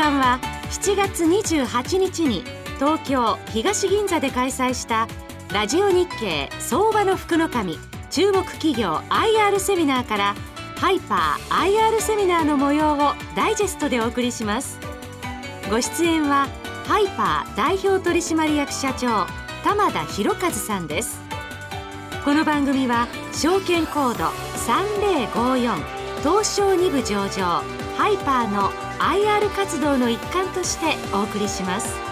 の時間は7月28日に東京東銀座で開催したラジオ日経相場の福の神注目企業 IR セミナーからハイパー IR セミナーの模様をダイジェストでお送りしますご出演はハイパー代表取締役社長玉田博和さんですこの番組は証券コード3054東証2部上場ハイパーの IR 活動の一環としてお送りします。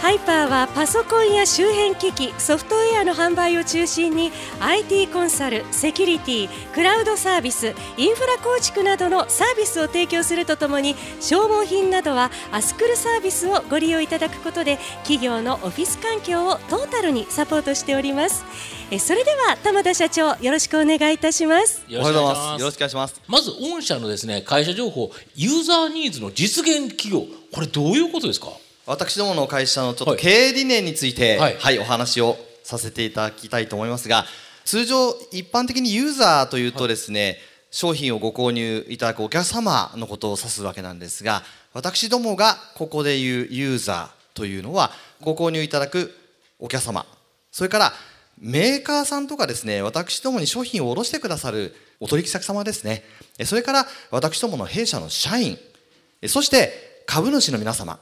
ハイパーはパソコンや周辺機器ソフトウェアの販売を中心に IT コンサル、セキュリティ、クラウドサービスインフラ構築などのサービスを提供するとともに消耗品などはアスクルサービスをご利用いただくことで企業のオフィス環境をトータルにサポートしております。えそれでは玉田社長よろしくお願いいたしますおはようございますよろしくお願いします。まず御社のですね会社情報ユーザーニーズの実現企業これどういうことですか？私どもの会社のちょっと経営理念について、はい、はい、お話をさせていただきたいと思いますが通常一般的にユーザーというとですね、はい、商品をご購入いただくお客様のことを指すわけなんですが私どもがここで言うユーザーというのはご購入いただくお客様それからメーカーさんとかですね私どもに商品を卸してくださるお取引先様ですねそれから私どもの弊社の社員そして株主の皆様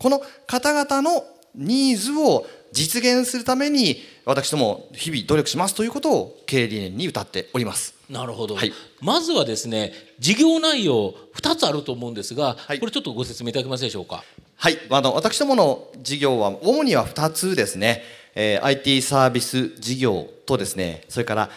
この方々のニーズを実現するために私ども日々努力しますということを経営理念に歌っております。なるほど、はい、まずはですね事業内容2つあると思うんですが、はい、これちょっとご説明いただけますでしょうか？はい。あの私どもの事業は主には2つですね、えー、IT サービス事業とですねそれから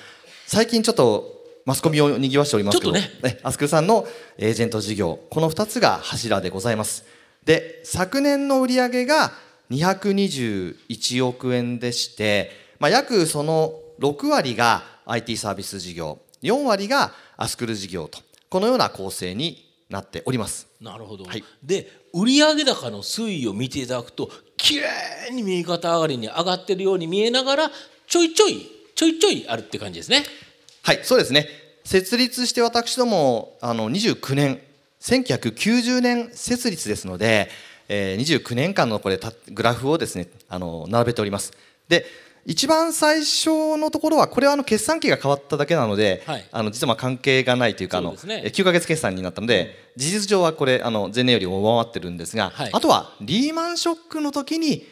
最近ちょっとマスコミを賑わしておりますけど、ね、アスクルさんのエージェント事業この2つが柱でございますで昨年の売上が221億円でして、まあ、約その6割が IT サービス事業4割がアスクル事業とこのような構成になっております。なるほど、はい、で売上高の推移を見ていただくときれいに右肩上がりに上がってるように見えながらちょいちょいちょいちょいあるって感じですね。はいそうですね。設立して私どもあの29年1990年設立ですので、えー、29年間のこれグラフをですねあの並べております。で一番最初のところはこれはあの決算期が変わっただけなので、はい、あの実はまあ関係がないというかあの、ね、9か月決算になったので事実上はこれあの前年より上回ってるんですが、はい、あとはリーマンショックの時に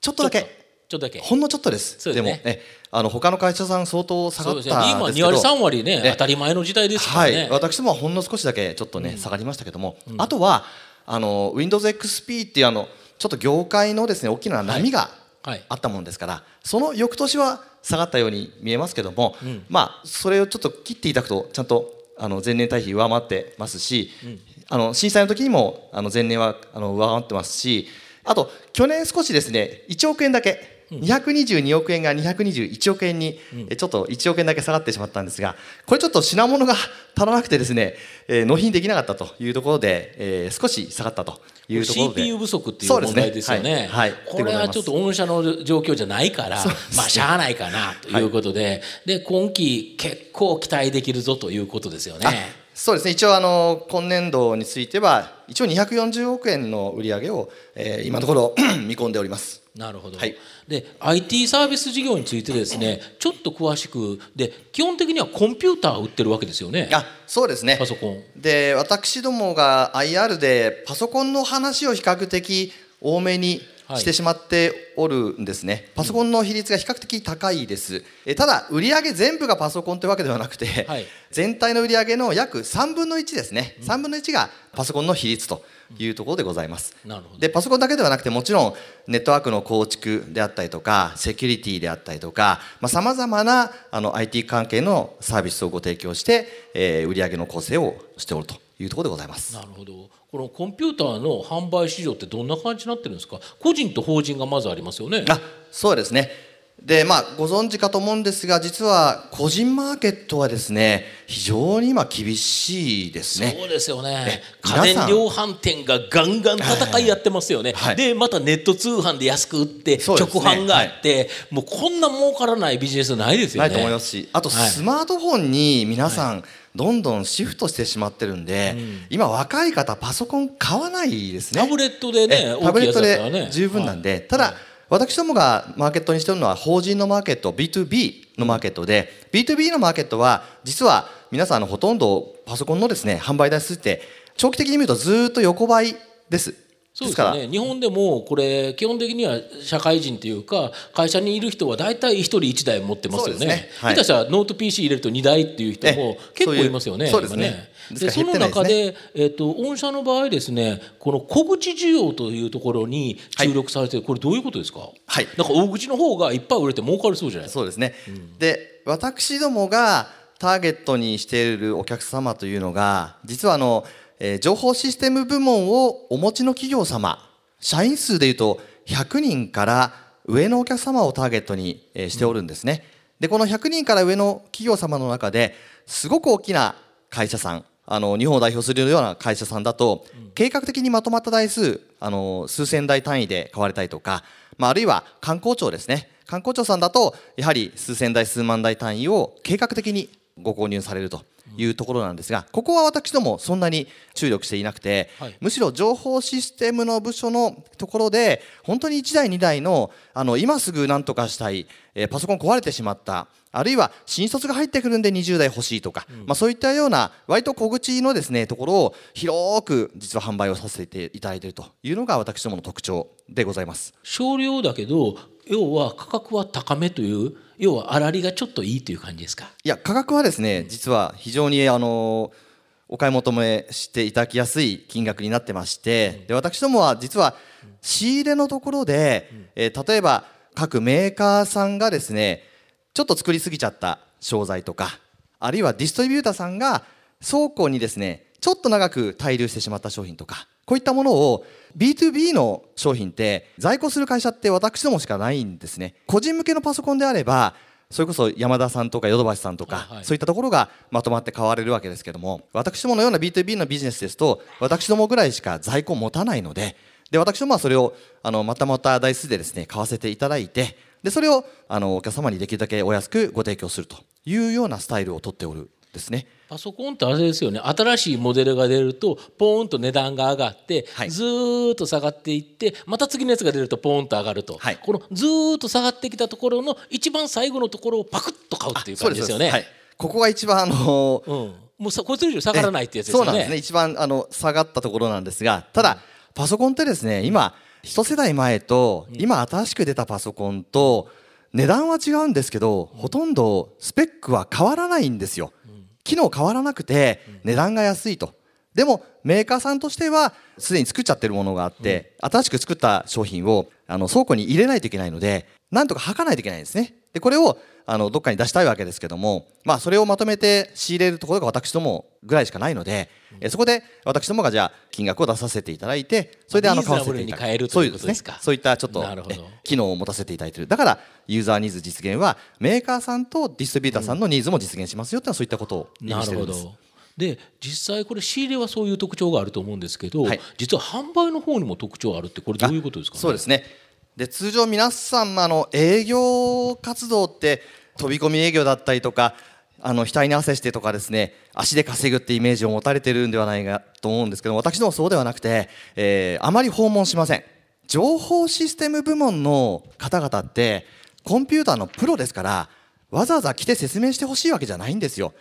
ちょっとだけ、ちょっとだけ。ほんのちょっとです。で、ね,、もえあの他の会社さん相当下がったんですけど、今2割3割ね当たり前の時代ですからね。はい、私どもはほんの少しだけちょっとね、うん、下がりましたけども、うん、あとはあの Windows XP っていうあのちょっと業界のですね大きな波があったもんですから、はいはい、その翌年は下がったように見えますけども、うん、まあそれをちょっと切っていただくとちゃんとあの前年対比上回ってますし、あの震災の時にもあの前年はあの上回ってますしあと去年少しですね1億円だけ222億円が221億円に、ちょっと1億円だけ下がってしまったんですがこれちょっと品物が足らなくてですね、えー、納品できなかったというところで、えー、少し下がったというところで。CPU 不足っていう問題ですよね、ねはい、はい、これはちょっと御社の状況じゃないから、ね、まあしゃあないかなということで、はい、で今期結構期待できるぞということですよね。そうですね。一応あの今年度については一応240億円の売り上げを、えー、今のところ 見込んでおります。なるほど、はい、で IT サービス事業についてですねちょっと詳しくで基本的にはコンピューターを売ってるわけですよね。あそうですね。パソコン。で私どもが IR でパソコンの話を比較的多めにしてしまっておるんですね、パソコンの比率が比較的高いです、えただ売上全部がパソコンというわけではなくて、はい、全体の売上の約3分の1ですね、3分の1がパソコンの比率というところでございます。でパソコンだけではなくてもちろんネットワークの構築であったりとかセキュリティであったりとかさまざ、まなあの IT 関係のサービスをご提供して、えー、売上の構成をしておるというところでございます。なるほどこのコンピューターの販売市場ってどんな感じになってるんですか？個人と法人がまずありますよね。あそうですね。でまあご存知かと思うんですが実は個人マーケットはですね非常に今厳しいですね。そうですよね。家電量販店がガンガン戦いやってますよね、はい、でまたネット通販で安く売って直販があって、ねはい、もうこんな儲からないビジネスないですよね。ないと思いますしあとスマートフォンに皆さん、どんどんシフトしてしまってるんで、うん、今若い方パソコン買わないですね。タブレットでねタブレットで十分なんで、はい、ただ、はい、私どもがマーケットにしてるのは法人のマーケット B2B のマーケットで B2B のマーケットは実は皆さんのほとんどパソコンのですね販売台数って長期的に見るとずっと横ばいですそうですね。日本でもこれ基本的には社会人というか会社にいる人は大体1人1台持ってますよね。ね。はい、下手したらノート PC 入れると2台っていう人も結構いますよね。そうですね。でその中で、えーと、御社の場合ですねこの小口需要というところに注力されてる、はい、これどういうことですか、はい、なんか大口の方がいっぱい売れて儲かるそうじゃないですか。そうですね、うん、で私どもがターゲットにしているお客様というのが実はあの、えー、情報システム部門をお持ちの企業様社員数でいうと100人から上のお客様をターゲットにしておるんですね。でこの100人から上の企業様の中ですごく大きな会社さんあの日本を代表するような会社さんだと、計画的にまとまった台数あの数千台単位で買われたりとか、まあ、あるいは観光庁ですね。観光庁さんだとやはり数千台数万台単位を計画的にご購入されるというところなんですがここは私どもそんなに注力していなくて、はい、むしろ情報システムの部署のところで本当に1台2台のあの今すぐ何とかしたい、えー、パソコン壊れてしまったあるいは新卒が入ってくるんで20台欲しいとか、うん、まあ、そういったような割と小口のですねところを広く実は販売をさせていただいているというのが私どもの特徴でございます。少量だけど要は価格は高めという要は粗利がちょっといいという感じですか？いや価格はですね実は非常にあのお買い求めしていただきやすい金額になってましてで私どもは実は仕入れのところで、えー、例えば各メーカーさんがですねちょっと作りすぎちゃった商材とかあるいはディストリビューターさんが倉庫にですねちょっと長く滞留してしまった商品とかこういったものを B2B の商品って在庫する会社って私どもしかないんですね個人向けのパソコンであればそれこそ山田さんとかヨドバシさんとか、はい、そういったところがまとまって買われるわけですけども私どものような B2B のビジネスですと私どもぐらいしか在庫を持たないのでで私どもはそれをあのまたまた台数でですね買わせていただいてでそれをあのお客様にできるだけお安くご提供するというようなスタイルをとっておるですね。パソコンってあれですよね。新しいモデルが出るとポーンと値段が上がって、はい、ずっと下がっていってまた次のやつが出るとポーンと上がると、はい、このずっと下がってきたところの一番最後のところをパクッと買うっていう感じですよね。はい、ここが一番あのー、うん、もうさこいつ以上下がらないってやつですよね。そうなんですね。一番あの下がったところなんですがただパソコンってですね今一世代前と今新しく出たパソコンと値段は違うんですけどほとんどスペックは変わらないんですよ。機能変わらなくて値段が安いと。でもメーカーさんとしてはすでに作っちゃってるものがあって、新しく作った商品をあの倉庫に入れないといけないのでなんとか履かないといけないんですね。でこれをあのどっかに出したいわけですけども、まあ、それをまとめて仕入れるところが私どもぐらいしかないので、えそこで私どもがじゃあ金額を出させていただいてそれであの買わせていただくそういうですね。そういったちょっと機能を持たせていただいている。だからユーザーニーズ実現はメーカーさんとディストリビューターさんのニーズも実現しますよっていうのはそういったことを意味してるんです。で実際これ仕入れはそういう特徴があると思うんですけど、はい、実は販売の方にも特徴あるってこれどういうことですか、ね、そうですねで通常皆さんあの営業活動って飛び込み営業だったりとかあの額に汗してとかですね足で稼ぐってイメージを持たれてるんではないかと思うんですけど私どもそうではなくて、えー、あまり訪問しません。情報システム部門の方々ってコンピューターのプロですからわざわざ来て説明してほしいわけじゃないんですよ。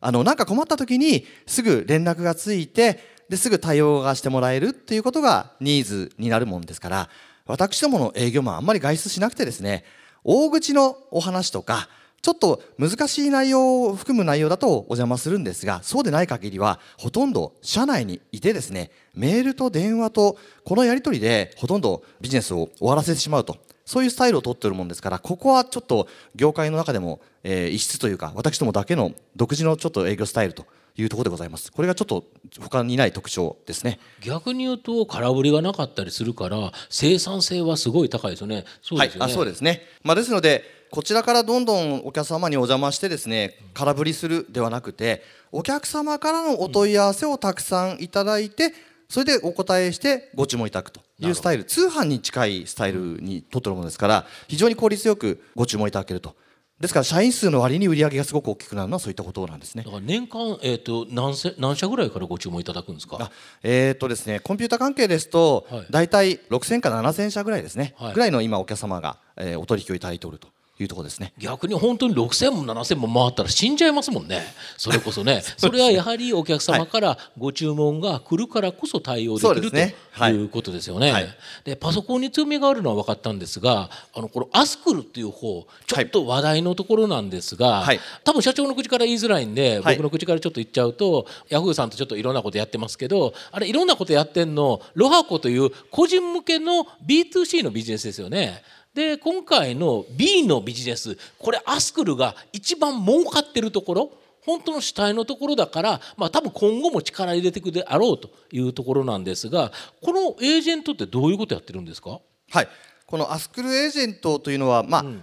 あのなんか困った時にすぐ連絡がついてですぐ対応がしてもらえるっていうことがニーズになるもんですから私どもの営業マンあんまり外出しなくてですね大口のお話とかちょっと難しい内容を含む内容だとお邪魔するんですがそうでない限りはほとんど社内にいてですねメールと電話とこのやり取りでほとんどビジネスを終わらせてしまうと。そういうスタイルをとっているもんですからここはちょっと業界の中でも、えー、異質というか私どもだけの独自のちょっと営業スタイルというところでございます。これがちょっと他にない特徴ですね。逆に言うと空振りがなかったりするから生産性はすごい高いですよね。そうですよね、はい、あそうですね、まあ、ですのでこちらからどんどんお客様にお邪魔してですね空振りするではなくてお客様からのお問い合わせをたくさんいただいてそれでお答えしてご注文いただくというスタイル。通販に近いスタイルにとってるものですから非常に効率よくご注文いただけるとですから社員数の割に売り上げがすごく大きくなるのはそういったことなんですね。だから年間、えーと、何せ何社ぐらいからご注文いただくんですか？えーとですね、コンピューター関係ですと、はい、大体6000から7000社ぐらいですね、はい、ぐらいの今お客様が、えー、お取引をいただいておるというところですね。逆に本当に6000も7000も回ったら死んじゃいますもんね。それこそね。それはやはりお客様からご注文が来るからこそ対応できる、ね、とい。うことですよね。はい、でパソコンに強みがあるのは分かったんですがあのこのアスクルっていう方ちょっと話題のところなんですが、はい、多分社長の口から言いづらいんで、僕の口からちょっと言っちゃうとヤフーさんとちょっといろんなことやってますけどあれいろんなことやってんのロハコという個人向けの B2C のビジネスですよね。で今回の B のビジネスこれアスクルが一番儲かってるところ本当の主体のところだから、まあ、多分今後も力入れていくであろうというところなんですがこのエージェントってどういうことやってるんですか？はい。このアスクルエージェントというのは、まあ、うん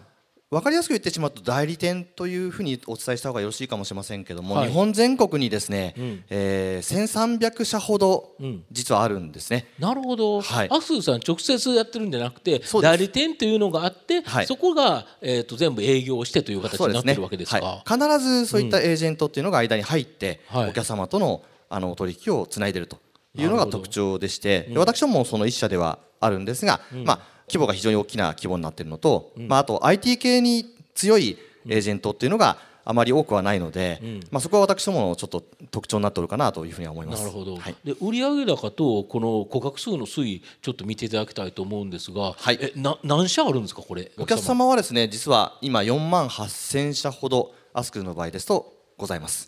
分かりやすく言ってしまうと代理店というふうにお伝えした方がよろしいかもしれませんけども、はい、日本全国にですね、うん、えー、1300社ほど実はあるんですね。うん、なるほど、はい、アスーさん直接やってるんじゃなくて代理店というのがあって、はい、そこが、えーと、全部営業してという形になってるわけですか、ね、必ずそういったエージェントっていうのが間に入って、うん、お客様とのあの取引をつないでるというのが特徴でして、私どももその一社ではあるんですが、まあ規模が非常に大きな規模になっているのと、うん、まあ、あと IT 系に強いエージェントっていうのがあまり多くはないので、うん、まあ、そこは私どものちょっと特徴になっておるかなというふうには思います。なるほど、はい、で売上高とこの顧客数の推移ちょっと見ていただきたいと思うんですが、はい、えな何社あるんですかこれ？お客様。はですね実は今4万8000社ほどアスクルの場合ですとございます。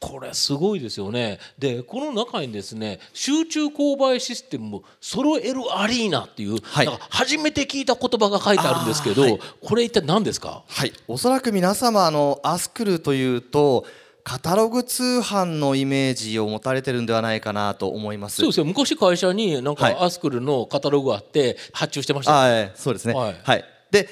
これすごいですよね。でこの中にですね集中購買システム揃えるアリーナっていう、はい、初めて聞いた言葉が書いてあるんですけど、はい、これ一体何ですか？はい。おそらく皆様あのアスクルというとカタログ通販のイメージを持たれてるんではないかなと思います。そうですよ。昔会社になんかアスクルのカタログあって発注してました、はい、そうですね。はい、はい、で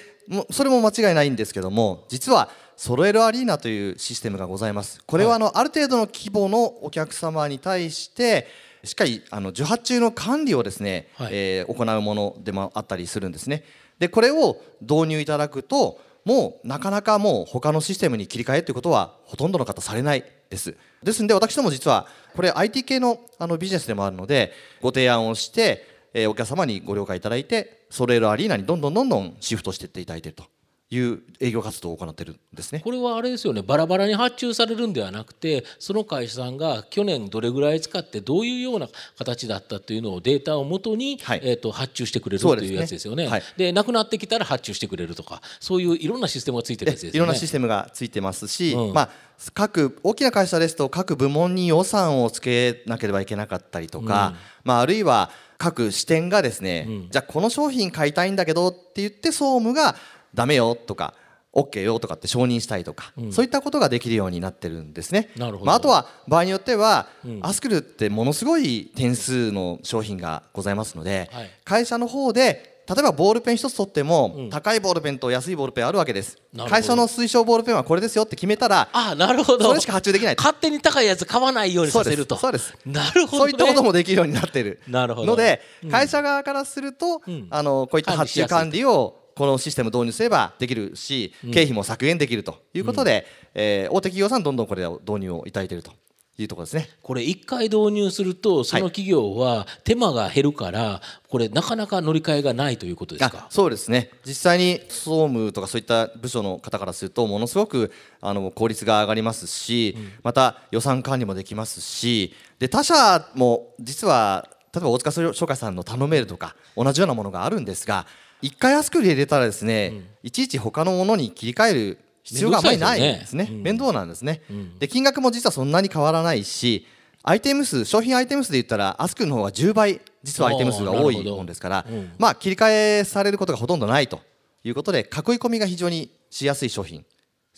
それも間違いないんですけども実は揃えるアリーナというシステムがございます。これはあの、ある程度の規模のお客様に対してしっかりあの受発注の管理をですね、はい、えー、行うものでもあったりするんですね。でこれを導入いただくともうなかなかもう他のシステムに切り替えということはほとんどの方されないです。ですので私ども実はこれ IT 系のあのビジネスでもあるのでご提案をして、えー、お客様にご了解いただいて揃えるアリーナにどんどんどんどんシフトしていっていただいているという営業活動を行っているんですね。これはあれですよね。バラバラに発注されるんではなくてその会社さんが去年どれぐらい使ってどういうような形だったというのをデータをもとに、はい、えー、と発注してくれるというやつですよね。で、ねはい、なくなってきたら発注してくれるとかそういういろんなシステムがついてるやつですね。いろんなシステムがついてますし、うん、まあ各大きな会社ですと各部門に予算をつけなければいけなかったりとか、うん、まあ、あるいは各支店がですね、うん、じゃあこの商品買いたいんだけどって言って総務がダメよとか OK よとかって承認したいとか、うん、そういったことができるようになってるんですね。まあ、あとは場合によっては、うん、アスクルってものすごい点数の商品がございますので、はい、会社の方で例えばボールペン一つ取っても、うん、高いボールペンと安いボールペンあるわけです。会社の推奨ボールペンはこれですよって決めたらあなるほど。それしか発注できない勝手に高いやつ買わないようにさせると。そうです。なるほど、ね、そういったこともできるようになってる。ので、会社側からすると、あのこういった発注管理をこのシステム導入すればできるし、経費も削減できるということで、うん、えー、大手企業さんどんどんこれを導入をいただいているというところですね。これ一回導入するとその企業は手間が減るから、はい、これなかなか乗り換えがないということですか？そうですね。実際に総務とかそういった部署の方からするとものすごくあの効率が上がりますし、うん、また予算管理もできますし、で他社も実は例えば大塚商会さんの頼めるとか同じようなものがあるんですが。一回アスクル入れたらですね、うん、いちいち他のものに切り替える必要があまりないんですね、ね、面倒なんですね、うん、で金額も実はそんなに変わらないしアイテム数商品アイテム数で言ったらアスクルの方が10倍実はアイテム数が多いもんですから、うん、まあ切り替えされることがほとんどないということで囲い込みが非常にしやすい商品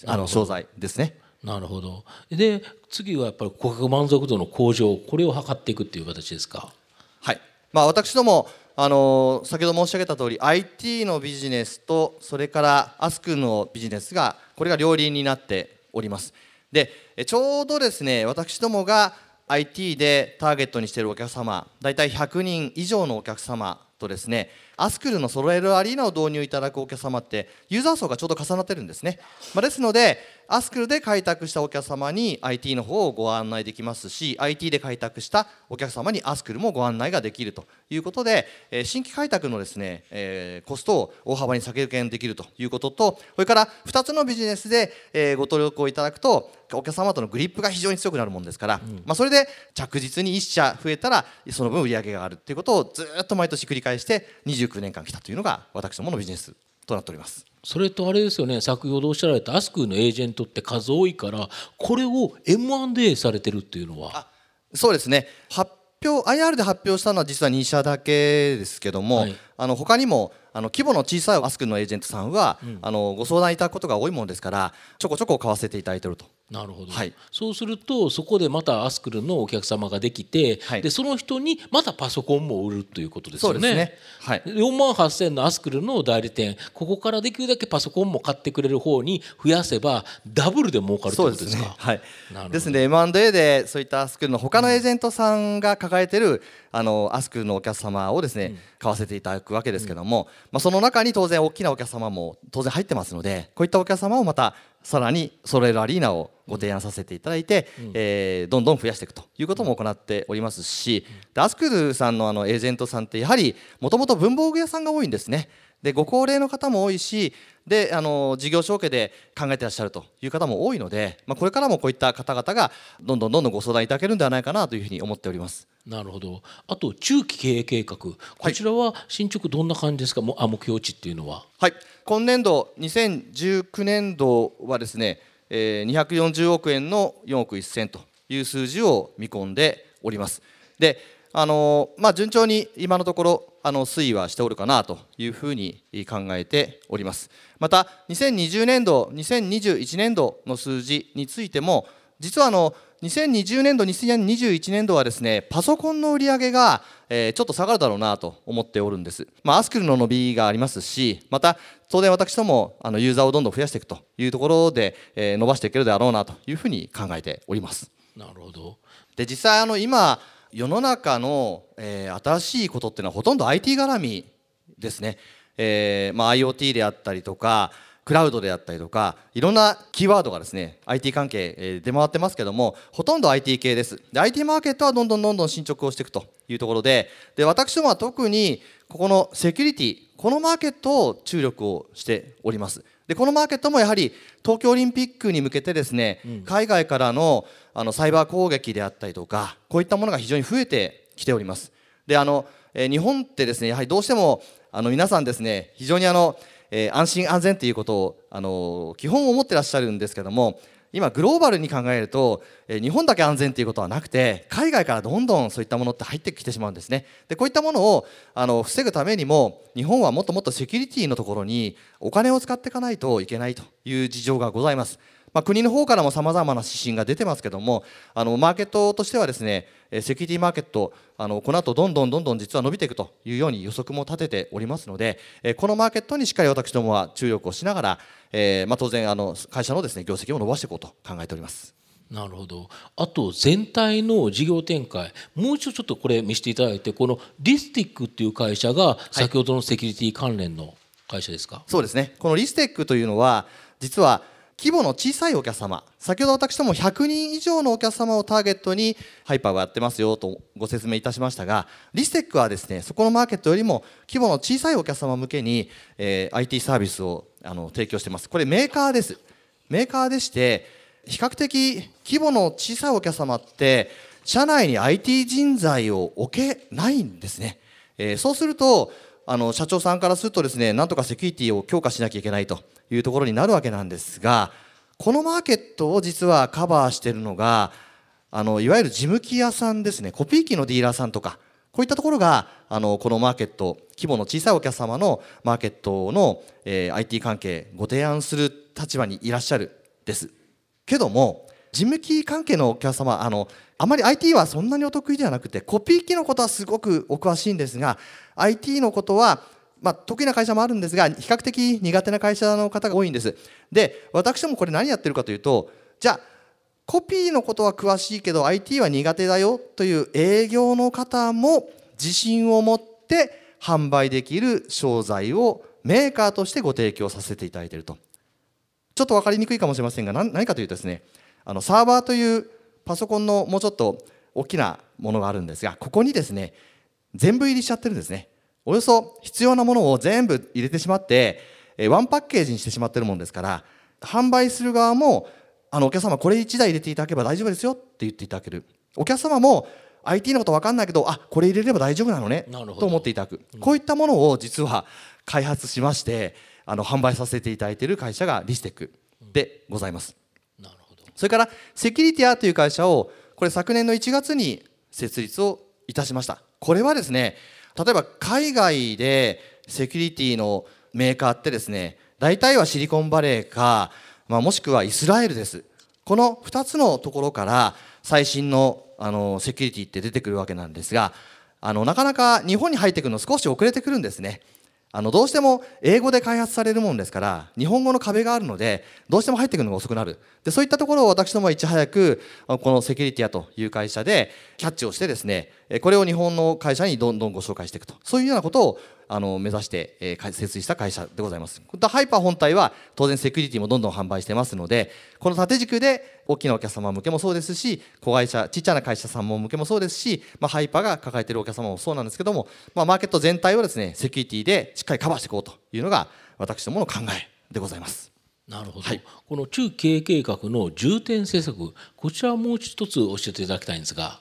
あの商材ですね。なるほど。で次はやっぱり顧客満足度の向上これを図っていくっていう形ですか？はい。まあ私どもあの先ほど申し上げた通り IT のビジネスとそれからアスクのビジネスがこれが両輪になっております。でちょうどですね私どもが IT でターゲットにしているお客様大体100人以上のお客様とですねアスクルのソロエルアリーナを導入いただくお客様ってユーザー層がちょうど重なってるんですね、まあ、ですのでアスクルで開拓したお客様に IT の方をご案内できますし IT で開拓したお客様にアスクルもご案内ができるということで、え新規開拓のですね、えコストを大幅に削減できるということとそれから2つのビジネスで、えご登録をいただくとお客様とのグリップが非常に強くなるもんですから、うん、まあ、それで着実に1社増えたらその分売り上げがあるということをずっと毎年繰り返して29年間来たというのが私どものビジネスとなっております。それとあれですよね。先ほどおっしゃられたアスクのエージェントって数多いからこれを M&A されてるっていうのは？そうですね。発表 IR で発表したのは実は2社だけですけども、はい、あの他にもあの規模の小さいアスクのエージェントさんは、うん、あのご相談いただくことが多いものですからちょこちょこ買わせていただいているとなるほど、はい、そうするとそこでまたアスクルのお客様ができて、はい、でその人にまたパソコンも売るということですよね。そうですね。はい、4万8,000のアスクルの代理店ここからできるだけパソコンも買ってくれる方に増やせばダブルで儲かるということですか？はい、ですので M&A でそういったアスクルの他のエージェントさんが抱えてるあのアスクルのお客様をですね、うん、買わせていただくわけですけども、まあ、その中に当然大きなお客様も当然入ってますのでこういったお客様をまたさらにソレルアリーナをご提案させていただいて、うん、えー、どんどん増やしていくということも行っておりますし、うん、アスクルさんのあのエージェントさんってやはりもともと文房具屋さんが多いんですね。でご高齢の方も多いしであの事業承継で考えてらっしゃるという方も多いので、まあ、これからもこういった方々がどんどんどんどんご相談いただけるんではないかなというふうに思っております。なるほど。あと中期経営計画。こちらは進捗どんな感じですか、はい、あ目標値っていうのは。はい今年度2019年度はですね、えー、240億円の4億1000という数字を見込んでおります。であのまあ、順調に今のところあの推移はしておるかなというふうに考えておりますまた2020年度2021年度の数字についても実はあの2020年度2021年度はですねパソコンの売り上げが、えちょっと下がるだろうなと思っておるんです、まあ、アスクルの伸びがありますしまた当然私どもあのユーザーをどんどん増やしていくというところで、え伸ばしていけるであろうなというふうに考えております。なるほど。で実際あの今世の中の、えー、新しいことっていうのはほとんど IT 絡みですね、えーまあ、IoT であったりとかクラウドであったりとかいろんなキーワードがですね IT 関係、えー、出回ってますけどもほとんど IT 系です。で IT マーケットはどんどんどんどん進捗をしていくというところでで私どもは特にここのセキュリティこのマーケットを注力をしております。でこのマーケットもやはり東京オリンピックに向けてですね、うん、海外からのあのサイバー攻撃であったりとかこういったものが非常に増えてきております。であの、えー、日本ってですねやはりどうしてもあの皆さんですね非常にあの、えー、安心安全ということをあの基本思ってらっしゃるんですけども今グローバルに考えると、え日本だけ安全ということはなくて海外からどんどんそういったものって入ってきてしまうんですね。でこういったものをあの防ぐためにも日本はもっともっとセキュリティのところにお金を使っていかないといけないという事情がございます。まあ、国の方からもさまざまな指針が出てますけどもあのマーケットとしてはですねセキュリティマーケットあのこの後どんどんどんどん実は伸びていくというように予測も立てておりますのでこのマーケットにしっかり私どもは注力をしながら、えーまあ、当然あの会社のですね業績を伸ばしていこうと考えております。なるほど。あと全体の事業展開もう一度ちょっとこれ見せていただいてこのリスティックっていう会社が先ほどのセキュリティ関連の会社ですか、はい、そうですね。このリステックというのは実は規模の小さいお客様。先ほど私ども100人以上のお客様をターゲットにハイパーがやってますよとご説明いたしましたがリステックはですねそこのマーケットよりも規模の小さいお客様向けに、えー、IT サービスをあの提供してます。これメーカーです。メーカーでして比較的規模の小さいお客様って社内に IT 人材を置けないんですね、えー、そうするとあの社長さんからするとですねなんとかセキュリティを強化しなきゃいけないというところになるわけなんですがこのマーケットを実はカバーしているのがあのいわゆる事務機屋さんですね。コピー機のディーラーさんとかこういったところがあのこのマーケット規模の小さいお客様のマーケットの、えー、IT 関係ご提案する立場にいらっしゃるです。けども事務機関係のお客様あのあまり IT はそんなにお得意ではなくてコピー機のことはすごくお詳しいんですが IT のことはまあ、得意な会社もあるんですが比較的苦手な会社の方が多いんです。で私どもこれ何やってるかというとじゃあコピーのことは詳しいけど IT は苦手だよという営業の方も自信を持って販売できる商材をメーカーとしてご提供させていただいていると。ちょっと分かりにくいかもしれませんが何かというとですねあのサーバーというパソコンのもうちょっと大きなものがあるんですがここにですね全部入りしちゃってるんですね。およそ必要なものを全部入れてしまってワンパッケージにしてしまってるもんですから販売する側もあのお客様これ1台入れていただければ大丈夫ですよって言っていただける。お客様も IT のこと分かんないけどあこれ入れれば大丈夫なのねと思っていただく、うん、こういったものを実は開発しましてあの販売させていただいている会社がリステックでございます、それからセキュリティアという会社をこれ昨年の1月に設立をいたしました。これはですね例えば海外でセキュリティのメーカーってですね大体はシリコンバレーか、まあ、もしくはイスラエルです。この2つのところから最新のあのセキュリティって出てくるわけなんですがあのなかなか日本に入ってくるの少し遅れてくるんですね。あのどうしても英語で開発されるもんですから日本語の壁があるのでどうしても入ってくるのが遅くなる。でそういったところを私どもはいち早くこのセキュリティアという会社でキャッチをしてですねこれを日本の会社にどんどんご紹介していくと。そういうようなことをあの目指して、えー、設立した会社でございます。ハイパー本体は当然セキュリティもどんどん販売してますのでこの縦軸で大きなお客様向けもそうですし子会社ちっちゃな会社さんも向けもそうですし、まあ、ハイパーが抱えているお客様もそうなんですけども、まあ、マーケット全体をですねセキュリティでしっかりカバーしていこうというのが私どもの考えでございます。なるほど、はい、この中経営計画の重点政策こちらをもう一つ教えていただきたいんですが。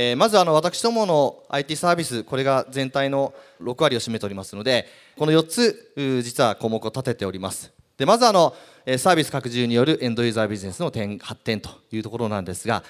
えー、まずあの私どもの IT サービスこれが全体の6割を占めておりますのでこの4つ実は項目を立てております。でまずあのサービス拡充によるエンドユーザービジネスの点発展というところなんですが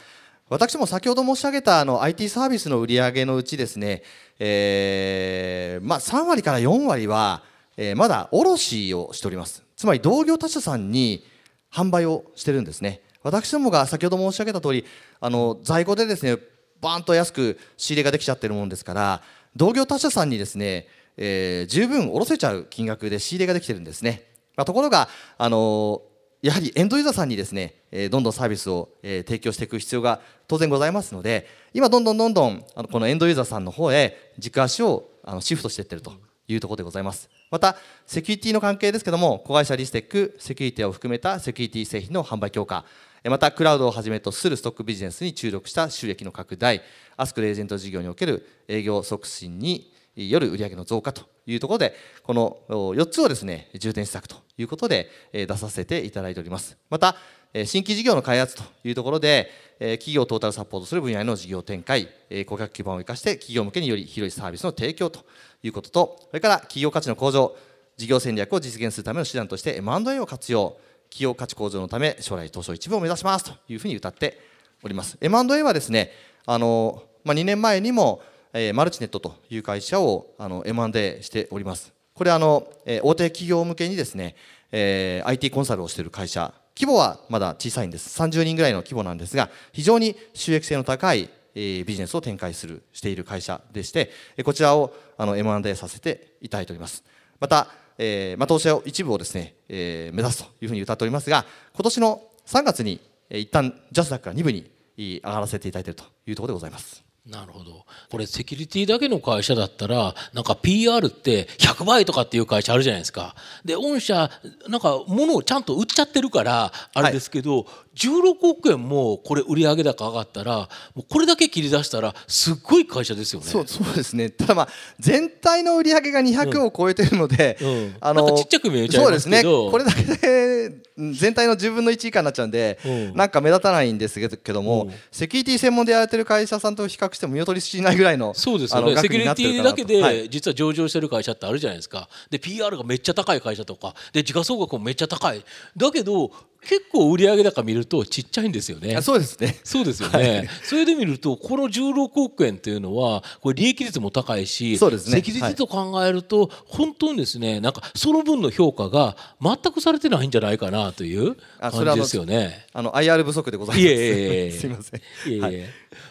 私も先ほど申し上げたあの IT サービスの売り上げのうちですね、えーまあ、3割から4割は、えー、まだ卸をしております。つまり同業他社さんに販売をしてるんですね。私どもが先ほど申し上げた通りあり在庫でですねバーンと安く仕入れができちゃってるもんですから同業他社さんにですね、えー、十分下ろせちゃう金額で仕入れができてるんですね、まあ、ところが、あのー、やはりエンドユーザーさんにですね、えー、どんどんサービスを、えー、提供していく必要が当然ございますので今どんどんどんどんあのこのエンドユーザーさんの方へ軸足をあのシフトしていってるというところでございます。またセキュリティの関係ですけども子会社リステックセキュリティを含めたセキュリティ製品の販売強化またクラウドをはじめとするストックビジネスに注力した収益の拡大。アスクレージェント事業における営業促進による売上の増加というところでこの4つをですね重点施策ということで出させていただいております。また新規事業の開発というところで企業トータルサポートする分野の事業展開顧客基盤を生かして企業向けにより広いサービスの提供ということとそれから企業価値の向上事業戦略を実現するための手段として M&A を活用。企業価値向上のため将来東証一部を目指しますというふうに歌っております。M&A はですねあの、まあ、2年前にも、えー、マルチネットという会社をあの M&A しております。これあの、えー、大手企業向けにですね、えー、IT コンサルをしている会社。規模はまだ小さいんです。30人ぐらいの規模なんですが非常に収益性の高いビジネスを展開するしている会社でしてこちらをあの M&A させていただいております。またえーまあ、投資を一部をですね、えー、目指すというふうに歌っておりますが今年の3月に、えー、一旦ジャスダックが2部に上がらせていただいているというところでございます。なるほど。これセキュリティだけの会社だったらなんか PR って100倍とかっていう会社あるじゃないですか。で御社なんか物をちゃんと売っちゃってるからあれですけど、はい、16億円もこれ売上高上がったらもうこれだけ切り出したらすっごい会社ですよね。そうですね。ただまあ全体の売上が200を超えてるので、うん。うん、あのちっちゃく見えちゃいますけど。そうですね。これだけで全体の10分の1以下になっちゃうんで、うん、なんか目立たないんですけども、セキュリティ専門でやられてる会社さんと比較しても見劣りしないぐらいのそうですよね。セキュリティだけで実は上場してる会社ってあるじゃないですか。で PR がめっちゃ高い会社とか。で時価総額もめっちゃ高い。だけど結構売上高見るとちっちゃいんですよね。そうですね。そうですよね。はい、それで見るとこの16億円っていうのはこれ利益率も高いし、そうですね。セキュリティと考えると、本当にですね、なんかその分の評価が全くされてないんじゃないかなという感じですよね。あの IR 不足でございます。いえいえいえ すみません。いえいえ。はい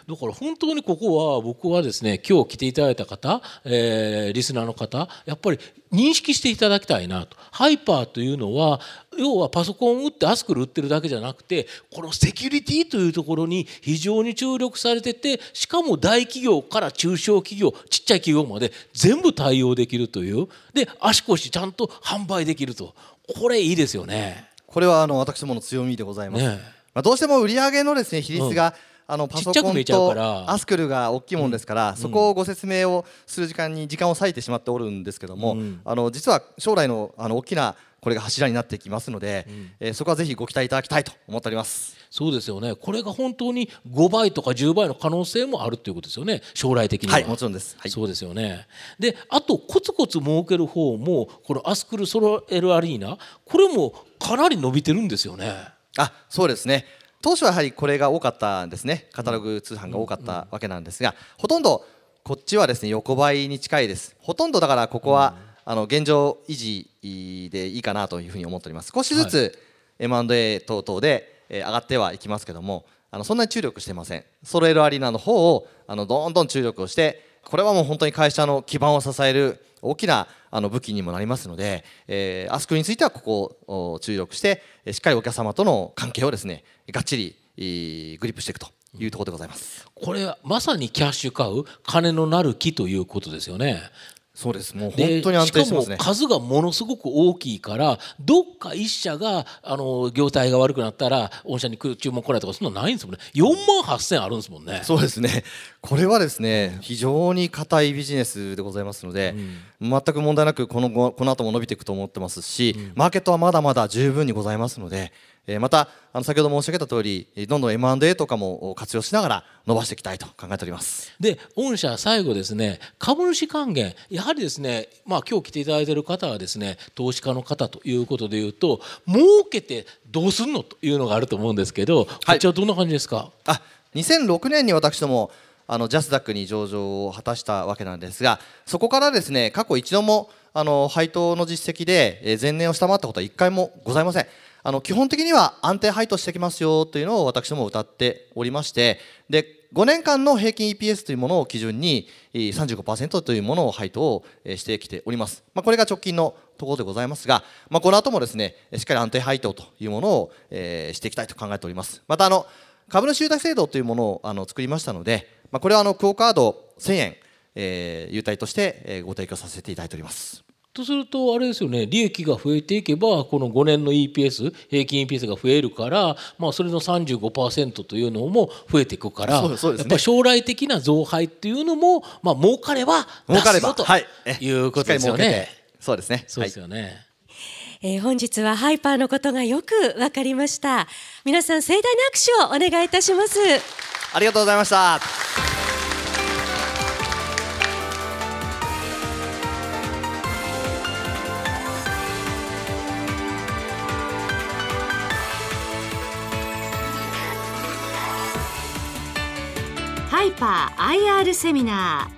だから本当にここは僕はですね今日来ていただいた方、えー、リスナーの方やっぱり認識していただきたいなとハイパーというのは要はパソコン売ってアスクル売ってるだけじゃなくてこのセキュリティというところに非常に注力されててしかも大企業から中小企業ちっちゃい企業まで全部対応できるという。で足腰ちゃんと販売できると。これいいですよね。これはあの私どもの強みでございます。ね、まあどうしても売上のですね比率が、うん。あのパソコンとアスクルが大きいものですから、そこをご説明をする時間に時間を割いてしまっておるんですけども、あの実は将来のあの大きなこれが柱になってきますので、うん、えー、そこはぜひご期待いただきたいと思っております。そうですよね。これが本当に5倍とか10倍の可能性もあるということですよね。将来的には。はいもちろんです、はい、そうですよね。であとコツコツ儲ける方もこのアスクルソロエルアリーナこれもかなり伸びてるんですよね。あそうですね。当初はやはりこれが多かったんですね。カタログ通販が多かったわけなんですが、ほとんどこっちはですね横ばいに近いです。ほとんどだからここは、あの現状維持でいいかなというふうに思っております少しずつ M&A 等々で上がってはいきますけどもあのそんなに注力してませんソロエルアリーナの方をあのどんどん注力をしてこれはもう本当に会社の基盤を支える大きなあの武器にもなりますので、えー、アスクについてはここを注力してしっかりお客様との関係をですねがっちりグリップしていくというところでございます。これはまさにキャッシュ買う金のなる木ということですよね。そうです。もう本当に安定してますね。数がものすごく大きいからどっか一社があの業態が悪くなったら御社に注文来ないとかそんなないんですもんね。4万8000あるんですもんね。そうですね。これはですね非常に硬いビジネスでございますので、うん、全く問題なくこのこの後も伸びていくと思ってますし、うん、マーケットはまだまだ十分にございますのでえまたあの先ほど申し上げた通りどんどん M&A とかも活用しながら伸ばしていきたいと考えております。で御社最後ですね株主還元やはりですねまあ今日来ていただいている方はですね投資家の方ということでいうと儲けてどうすんのというのがあると思うんですけど、こちらどんな感じですか？あ2006年に私どもあのジャスダックに上場を果たしたわけなんですがそこからですね過去一度もあの配当の実績で前年を下回ったことは1回もございません。あの基本的には安定配当してきますよというのを私ども歌っておりましてで5年間の平均 EPS というものを基準に35%というものを配当をしてきております、まあ、これが直近のところでございますが、まあ、この後もですねしっかり安定配当というものを、えしていきたいと考えておりますまたあの株主優待制度というものをあの作りましたので、まあ、これはあのクオカード1000円、えー、優待としてご提供させていただいておりますとするとあれですよね利益が増えていけばこの5年の EPS 平均 EPS が増えるから、まあ、それの35%というのも増えていくから、ね、やっぱ将来的な増配っていうのも、まあ儲かれば出すぞということですよね。そうですね。そうですよね。はいえー、本日はハイパーのことがよくわかりました。皆さん盛大な拍手をお願いいたします。ありがとうございました。ハイパー IR セミナ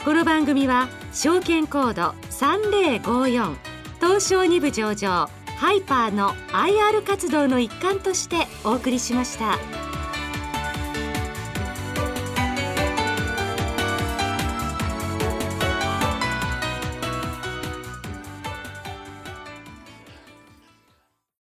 ー。この番組は証券コード3054東証2部上場ハイパーの IR 活動の一環としてお送りしました。